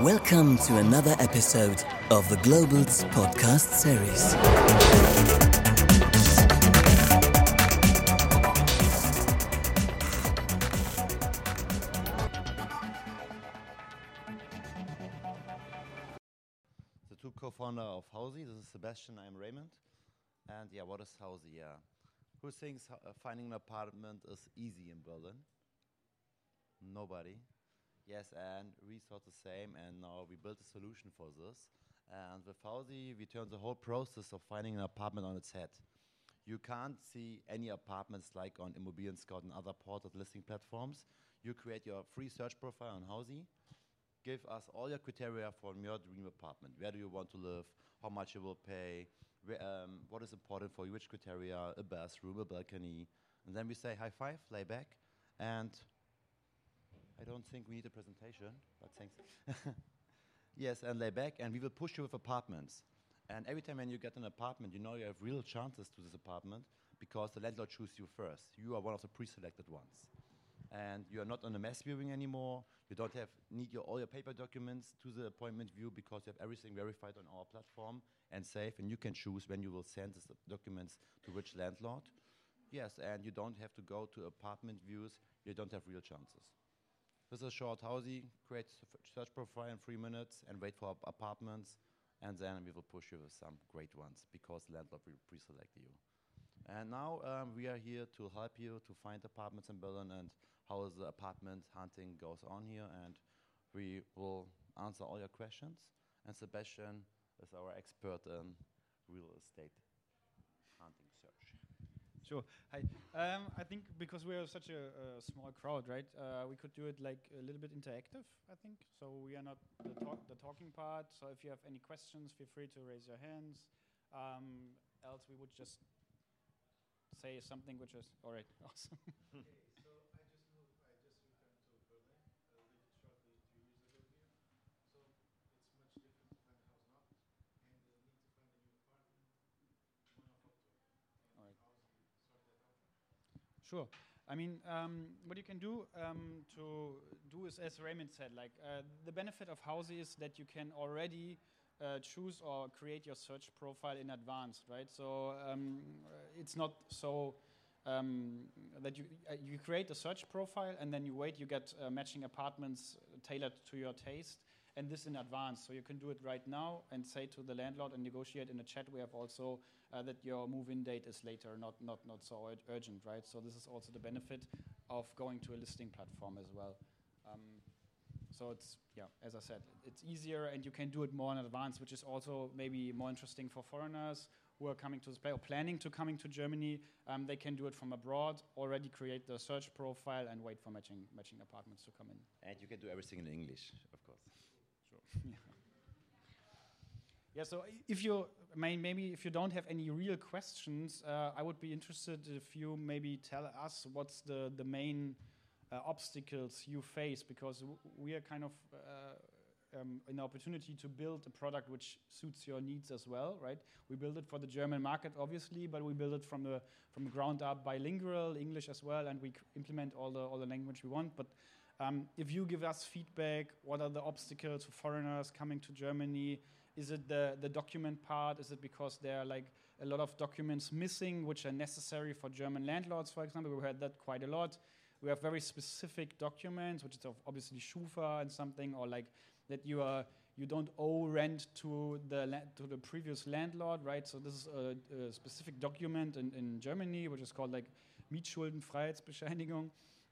Welcome to another episode of the Globals podcast series. the two co-founder of Housey. This is Sebastian. I'm Raymond. And yeah, what is Housey? Yeah, who thinks uh, finding an apartment is easy in Berlin? Nobody. Yes, and we thought the same, and now we built a solution for this. And with Housey, we turned the whole process of finding an apartment on its head. You can't see any apartments like on Immobilien Scout and other portal listing platforms. You create your free search profile on Housey, give us all your criteria for your dream apartment. Where do you want to live? How much you will pay? Where, um, what is important for you? Which criteria? A bathroom, a balcony, and then we say high five, lay back, and I don't think we need a presentation, but thanks. yes, and lay back, and we will push you with apartments. And every time when you get an apartment, you know you have real chances to this apartment because the landlord chooses you first. You are one of the pre-selected ones and you are not on a mass viewing anymore. You don't have need your all your paper documents to the appointment view because you have everything verified on our platform and safe, and you can choose when you will send the documents to which landlord. Yes, and you don't have to go to apartment views. You don't have real chances. This is short housey. Create a search profile in three minutes and wait for apartments, and then we will push you with some great ones because landlord will pre-select you. And now um, we are here to help you to find apartments in Berlin and how the apartment hunting goes on here. And we will answer all your questions. And Sebastian is our expert in real estate hunting search. Sure. Hi. Um, I think because we are such a, a small crowd, right? Uh, we could do it like a little bit interactive. I think so. We are not the, talk, the talking part. So if you have any questions, feel free to raise your hands. Um, else, we would just say something which is all right. Awesome. Sure. I mean, um, what you can do um, to do is, as Raymond said, like uh, the benefit of Housey is that you can already uh, choose or create your search profile in advance, right? So um, it's not so um, that you uh, you create a search profile and then you wait, you get uh, matching apartments tailored to your taste, and this in advance. So you can do it right now and say to the landlord and negotiate in a chat. We have also uh, that your move-in date is later, not not not so ur- urgent, right? So this is also the benefit of going to a listing platform as well. Um, so it's yeah, as I said, it's easier and you can do it more in advance, which is also maybe more interesting for foreigners who are coming to Spain or planning to coming to Germany. Um, they can do it from abroad, already create the search profile and wait for matching matching apartments to come in. And you can do everything in English. Yeah. Yeah, so if you maybe if you don't have any real questions, uh, I would be interested if you maybe tell us what's the the main uh, obstacles you face because we are kind of uh, um, an opportunity to build a product which suits your needs as well, right? We build it for the German market, obviously, but we build it from the from ground up, bilingual, English as well, and we implement all the all the language we want. But um, if you give us feedback, what are the obstacles for foreigners coming to Germany? Is it the, the document part? Is it because there are like a lot of documents missing which are necessary for German landlords, for example? We heard that quite a lot. We have very specific documents, which is obviously Schufa and something, or like that you are you don't owe rent to the to the previous landlord, right? So this is a, a specific document in, in Germany, which is called like Mietschuldenfreiheitsbescheinigung.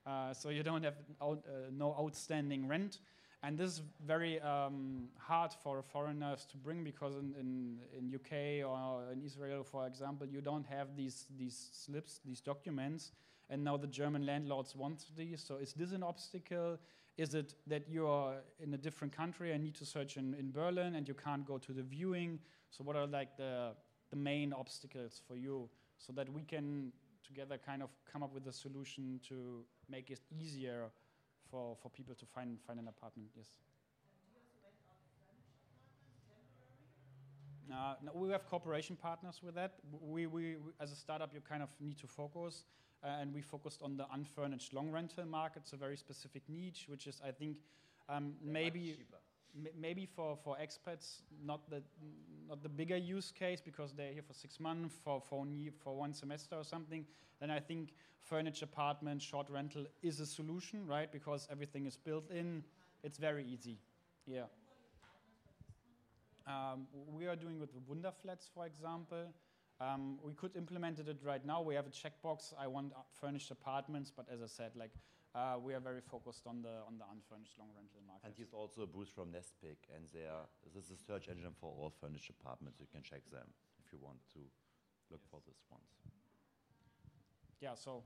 Uh, so you don't have out, uh, no outstanding rent. And this is very um, hard for foreigners to bring because in, in, in UK or in Israel, for example, you don't have these, these slips, these documents. And now the German landlords want these. So is this an obstacle? Is it that you are in a different country and need to search in, in Berlin and you can't go to the viewing? So what are like the, the main obstacles for you so that we can together kind of come up with a solution to make it easier for, for people to find, find an apartment, yes. Uh, no, we have cooperation partners with that. We, we, we, as a startup, you kind of need to focus, uh, and we focused on the unfurnished long rental market. A very specific niche, which is, I think, um, maybe cheaper. Maybe for, for expats, not the not the bigger use case because they're here for six months, for for for one semester or something. Then I think furnished apartment, short rental is a solution, right? Because everything is built in. It's very easy. Yeah. Um, we are doing with the Wunderflats, for example. Um, we could implement it right now. We have a checkbox. I want uh, furnished apartments, but as I said, like uh, we are very focused on the on the unfurnished long rental market. And he's also Bruce from Nestpick, and they are, this is a search engine for all furnished apartments. You can check them if you want to look for this ones. yeah. So,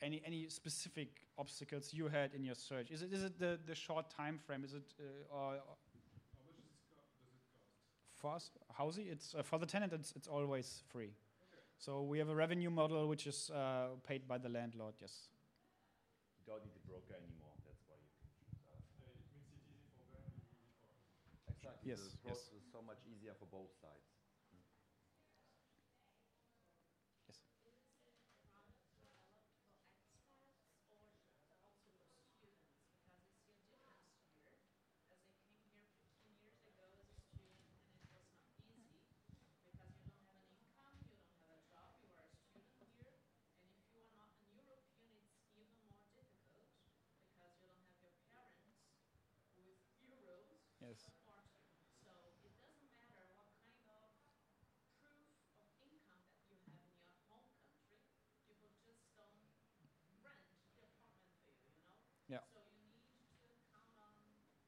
any any specific obstacles you had in your search? Is it is it the, the short time frame? Is it uh, or, or for us, Housey, it's uh, for the tenant. It's it's always free. So we have a revenue model which is uh, paid by the landlord. Yes. You don't need the broker anymore. That's why you can choose us. Exactly. Yes, The yes. is so much easier for both sides. Yes. Yes. So it doesn't matter what kind of proof of income that you have in your home country, people just don't rent the apartment for you, you know? Yeah. So you need to count on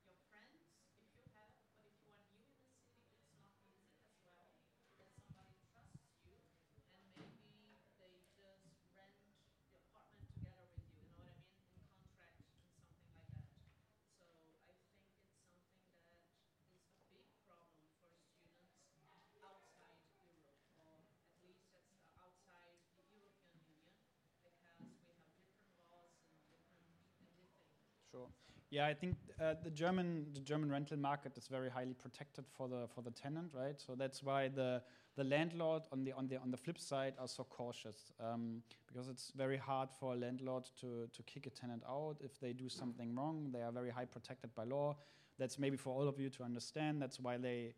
your friends if you have, but if you are new in the city, it's not easy as well. That somebody trusts you and maybe they just rent the apartment together with you, you know what I mean? In contract and something like that. So I think it's something that is a big problem for students outside Europe, or at least it's uh, outside the European Union, because we have different laws and different everything. Sure. Yeah, I think uh, the German the German rental market is very highly protected for the for the tenant, right? So that's why the the landlord on the on the on the flip side are so cautious um, because it's very hard for a landlord to to kick a tenant out if they do something wrong. They are very high protected by law. That's maybe for all of you to understand. That's why they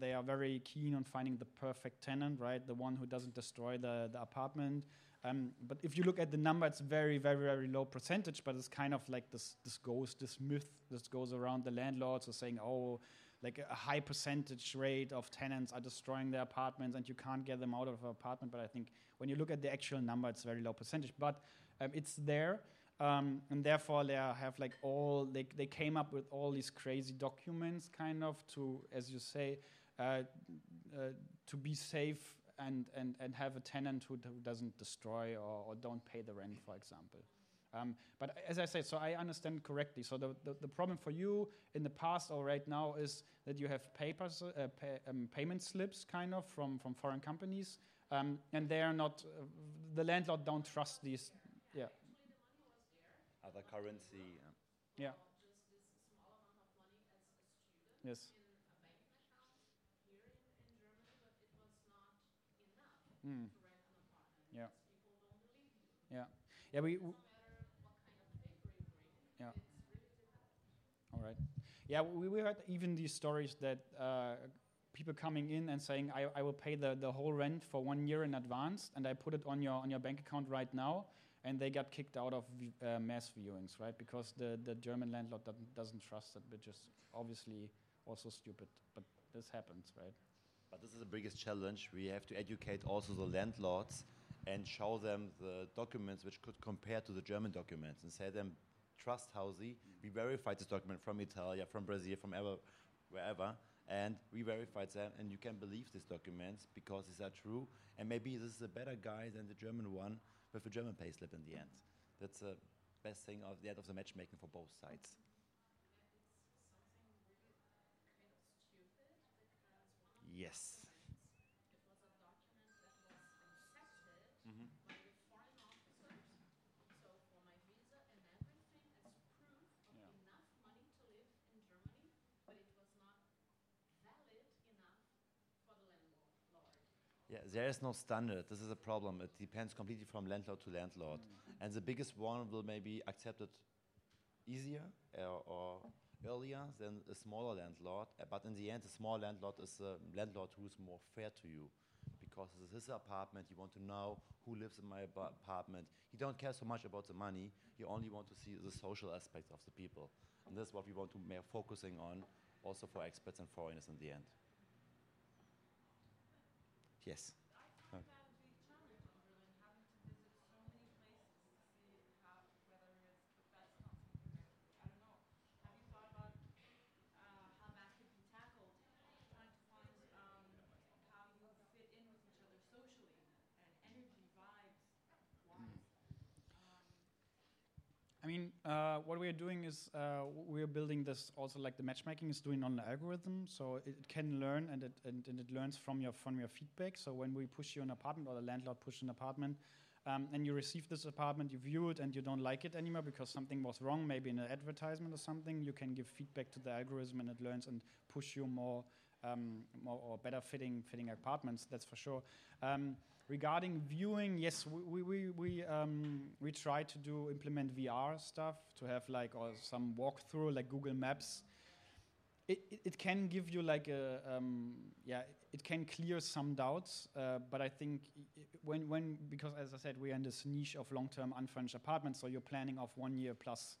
they are very keen on finding the perfect tenant, right? The one who doesn't destroy the the apartment. Um, but if you look at the number, it's very, very, very low percentage. But it's kind of like this, this goes, this myth that goes around the landlords are saying, oh, like a high percentage rate of tenants are destroying their apartments, and you can't get them out of an apartment. But I think when you look at the actual number, it's very low percentage. But um, it's there, um, and therefore they have like all they they came up with all these crazy documents, kind of to, as you say, uh, uh, to be safe and, and, and have a tenant who, who doesn't destroy or, or don't pay the rent, for example. Um, but as I said, so I understand correctly. So the, the, the problem for you in the past or right now is that you have papers, uh, pay, um, payment slips, kind of from, from foreign companies, um, and they are not. Uh, the landlord don't trust these. Yeah, Other currency. yeah. yeah, Just this small amount of money as a student yes, in a banking account here in, in Germany, but it was not enough Mm. to rent an apartment. Yeah. People don't believe you. yeah, yeah. We, No kind of paper you bring, Yeah. really. All right. Yeah, we, we heard even these stories that uh, people coming in and saying, I, I will pay the, the whole rent for one year in advance and I put it on your, on your bank account right now. And they got kicked out of uh, mass viewings, right? Because the, the German landlord doesn't, doesn't trust it, which is obviously also stupid. But this happens, right? But this is the biggest challenge. We have to educate also the landlords and show them the documents which could compare to the German documents and say them, trust Housey. We verified this document from Italia, from Brazil, from ever, wherever, and we verified them, and you can believe these documents because these are true. And maybe this is a better guy than the German one with a German payslip in the end. That's the best thing of the end of the matchmaking for both sides. Mm-hmm. Lord. Yeah, there is no standard. This is a problem. It depends completely from landlord to landlord. And the biggest one will maybe accept it easier uh, or, or earlier than a smaller landlord. uh, But in the end, a small landlord is a landlord who is more fair to you because this is his apartment. You want to know who lives in my apartment. He don't care so much about the money. He only want to see the social aspects of the people, and this is what we want to be focusing on, also for expats and foreigners in the end. Yes. I find that a big challenge in Berlin, having to visit so many places to see how, whether it's, but that's not something that, I don't know. Have you thought about, uh, how that could be tackled? Trying to find, um, how you fit in with each other socially and energy vibes wise. Um, I mean, uh, what we are doing is uh, we are building this also like the matchmaking is doing on the algorithm, so it, it can learn and it and, and it learns from your from your feedback. So when we push you an apartment or the landlord push an apartment, um, and you receive this apartment, you view it and you don't like it anymore because something was wrong, maybe in an advertisement or something, you can give feedback to the algorithm and it learns and push you more. Um, more or better fitting fitting apartments, that's for sure. Um, regarding viewing, yes, we we we um, we try to do implement VR stuff to have like or some walkthrough like Google Maps. It, it, it can give you like a um, yeah it can clear some doubts, uh, but I think when when because as I said we are in this niche of long term unfurnished apartments, so you're planning of one year plus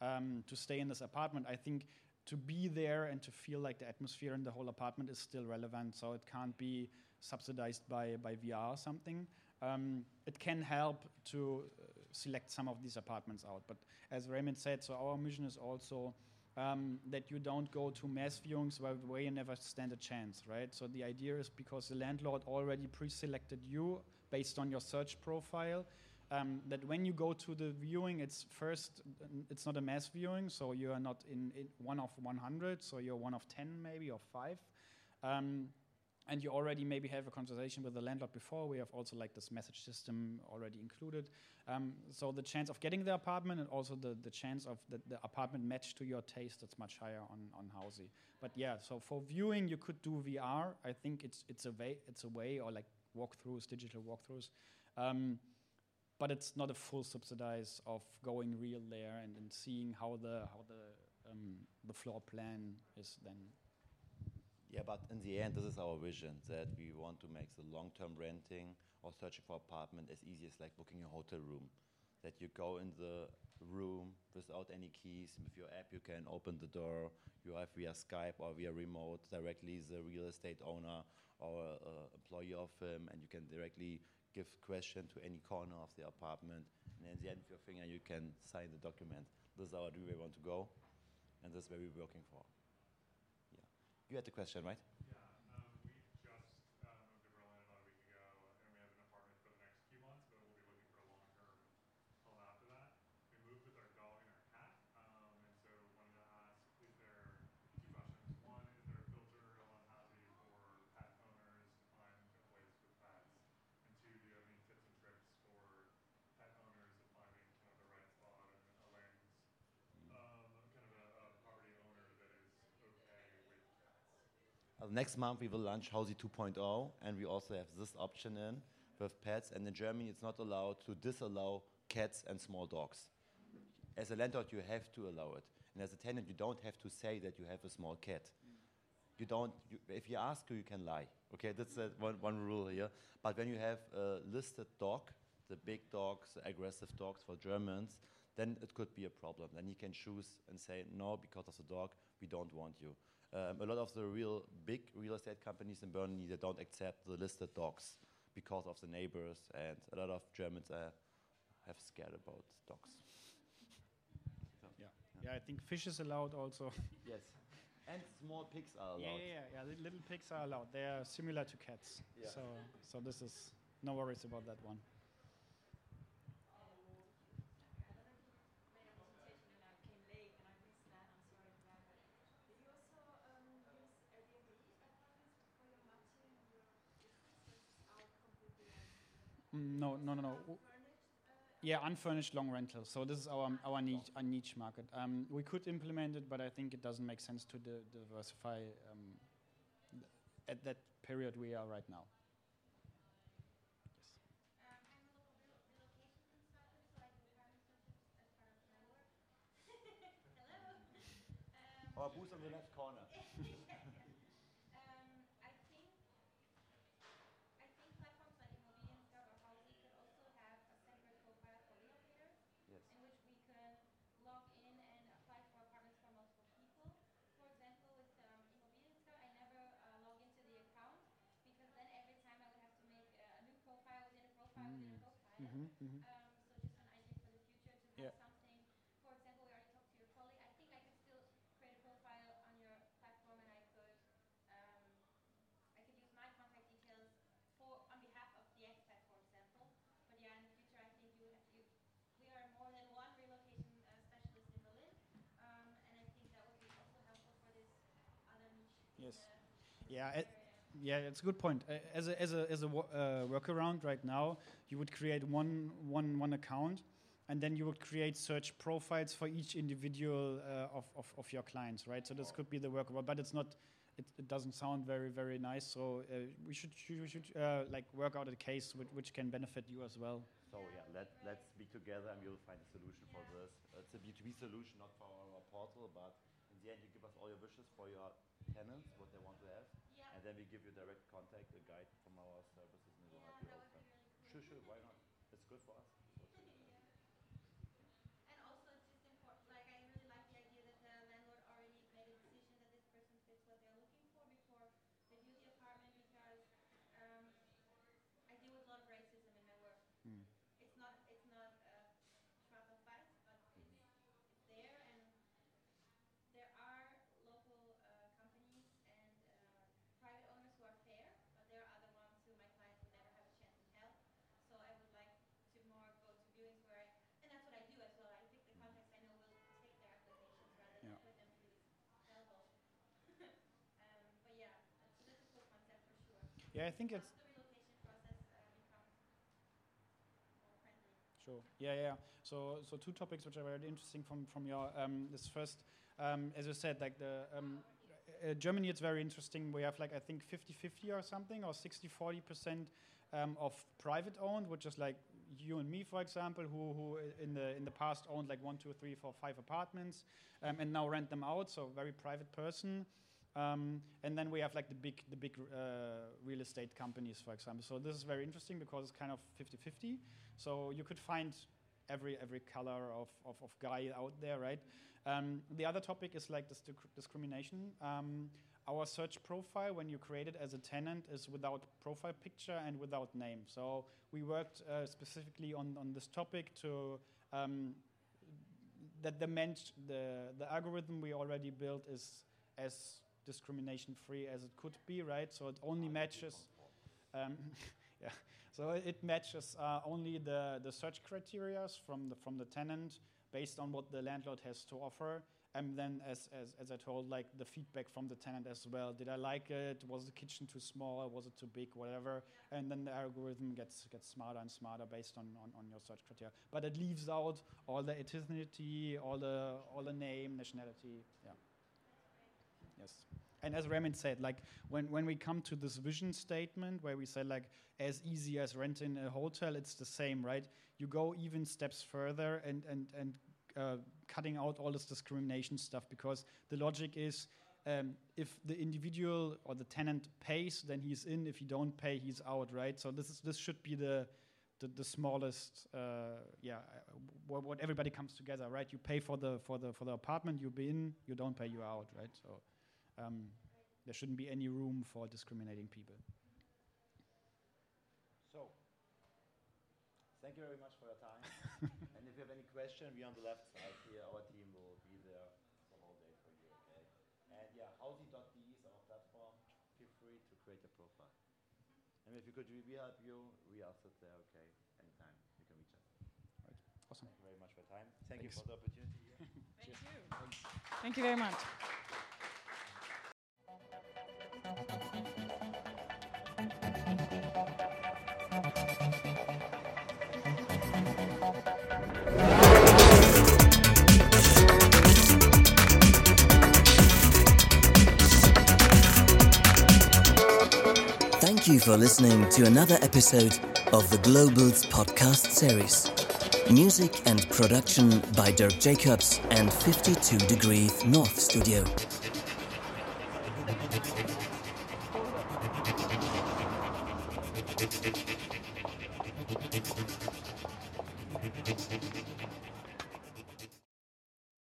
um, to stay in this apartment. I think to be there and to feel like the atmosphere in the whole apartment is still relevant. So it can't be subsidized by, by VR or something. Um, it can help to uh, select some of these apartments out. But as Raymond said, so our mission is also um, that you don't go to mass viewings where, where you never stand a chance, right? So the idea is because the landlord already pre-selected you based on your search profile, um, that when you go to the viewing, it's first, it's not a mass viewing, so you are not in, in one of 100, so you're one of 10 maybe or five. Um, and you already maybe have a conversation with the landlord before. We have also like this message system already included. Um, so the chance of getting the apartment and also the, the chance of the, the apartment match to your taste, it's much higher on, on Housey. But yeah, so for viewing, you could do VR. I think it's, it's, a, way, it's a way, or like walkthroughs, digital walkthroughs. Um, but it's not a full subsidize of going real there and, and seeing how the how the um, the floor plan is then. Yeah, but in the end, this is our vision that we want to make the long-term renting or searching for apartment as easy as like booking a hotel room. That you go in the room without any keys. With your app, you can open the door. You have via Skype or via remote directly the real estate owner or uh, employee of him, and you can directly give question to any corner of the apartment. And at the end of your finger, you can sign the document. This is our where we want to go, and this is where we're working for. You had the question, right? Yeah, um, we just uh, moved to Berlin about a week ago, and we have an apartment for the next few months, but we'll be looking for a long-term home after that. We moved with our dog and our cat, um, and so wanted to ask, is there two questions? One, is there a filter on Housey for pet owners to find a place with pets? And two, do you have any tips and tricks for pet owners of finding kind of the right spot and Elaine's um, kind of a, a property owner that is okay with cats? Uh, next month we will launch Housey 2.0, and we also have this option in with pets. And in Germany, it's not allowed to disallow cats and small dogs. As a landlord, you have to allow it, and as a tenant, you don't have to say that you have a small cat. You don't. You, if you ask you, can lie. Okay, that's uh, one, one rule here. But when you have a listed dog, the big dogs, the aggressive dogs for Germans, then it could be a problem. Then you can choose and say no because of the dog. We don't want you. Um, a lot of the real big real estate companies in Berlin they don't accept the listed dogs because of the neighbors, and a lot of Germans uh, have scared about dogs. Yeah, yeah. I think fish is allowed also. Yes, and small pigs are allowed. yeah, yeah, yeah, yeah. Little pigs are allowed. They are similar to cats. Yeah. So, so this is no worries about that one. made a presentation and I came late and I missed that. I'm sorry for that. But did you also um, use Airbnb apartments for your matching and your business, or is this out completely on Mm, No, no, no, no. W- furnished? Uh, Yeah, unfurnished long rental. So this is our our niche, our niche market. Um, we could implement it, but I think it doesn't make sense to di- diversify um, th- at that period we are right now. Yes. Um, I'm a local relo- relocation consultant, so I do apartment searches as part of my work. Hello. Um, Or who's on the left corner? Um, I think I think platforms like Immobilienscout or Housey could also have a separate profile for relocators Yes. in which we can log in and apply for apartments for multiple people. For example, with um, Immobilienscout, I never uh, log into the account because then every time I would have to make uh, a new profile within a profile within a profile. Mhm, mhm. Um, so just an idea for the future to have Yeah. something. For example, we already talked to your colleague. I think I could still create a profile on your platform, and I could um, I could use my contact details for on behalf of the expat, for example. But yeah, in the future, I think you have you. We are more than one relocation uh, specialist in Berlin, um, and I think that would be also helpful for this other niche. Yes. the Yeah. Yeah, it's a good point. Uh, As a as a as a uh, workaround right now, you would create one one one account, and then you would create search profiles for each individual uh, of, of of your clients, right? So this could be the workaround, but it's not. It, it doesn't sound very very nice. So uh, we should we should uh, like work out a case which, which can benefit you as well. So yeah, let, let's speak together and we'll find a solution for this. It's a B2B solution, not for our portal, but in the end you give us all your wishes for your tenants, what they want to have. And then we give you direct contact, a guide from our services, and we will Yeah, help you that out. would be really cool. Sure, sure, why not? It's good for us. And also, it's just important. Like, I really like the idea that the landlord already made a decision that this person fits what they're looking for before they view the apartment. Because um, I deal with a lot of racism in my work. Mm. It's not. It's not uh, schwarz auf weiß, but it's it's there, and there are local uh, companies and uh, private owners who are fair, but there are other ones who my clients would never have a chance in hell. So I would like to more go to viewings where I, and that's what I do as well. I pick the contacts I know will take their applications rather than Yeah. put them through this hellhole. um, but yeah, that's, that's a cool concept for sure. Yeah, I think it's the relocation process uh, becomes more friendly. Sure. Yeah, yeah. So, so two topics which are very interesting from from your um, this first, um, as you said, like the um, uh, Germany. It's very interesting. We have like I think 50-50 or something, or 60-40 percent um, of private owned, which is like you and me, for example, who who in the in the past owned like one, two, three, four, five apartments, um, and now rent them out. So very private person. Um, and then we have like the big, the big uh, real estate companies, for example. So this is very interesting because it's kind of 50-50. So you could find every every color of, of, of guy out there, right? Um, the other topic is like this disc- discrimination. Um, our search profile, when you create it as a tenant, is without profile picture and without name. So we worked uh, specifically on, on this topic to um, that the, the the algorithm we already built is as discrimination free as it could be, right? So it only matches. Um, yeah, so it- matches uh, only the, the search criteria from the from the tenant based on what the landlord has to offer, and then as, as as I told, like the feedback from the tenant as well. Did I like it? Was the kitchen too small? Was it too big? Whatever. And then the algorithm gets gets smarter and smarter based on, on, on your search criteria. But it leaves out all the ethnicity, all the all the name, nationality. Yeah. And as Raymond said, like when, when we come to this vision statement where we say like as easy as renting a hotel, it's the same, right? You go even steps further and and and uh, cutting out all this discrimination stuff because the logic is um, if the individual or the tenant pays, then he's in. If he don't pay, he's out, right? So this is this should be the the, the smallest, uh, yeah, uh, what, what everybody comes together, right? You pay for the for the for the apartment, you be in. You don't pay, you out, right? So um, there shouldn't be any room for discriminating people. So, thank you very much for your time. and if you have any question, we on the left side here, our team will be there the whole day for you, okay? And yeah, housey.de is our platform. Feel free to create a profile. And if you could, we we help you. We are sit there, okay? Anytime you can reach us. Awesome. Thank you very much for your time. Thank you for the opportunity. Thank you. Thank you very much. Thank you for listening to another episode of the Globals podcast series. Music and production by Dirk Jacobs and 52 Degrees North Studio.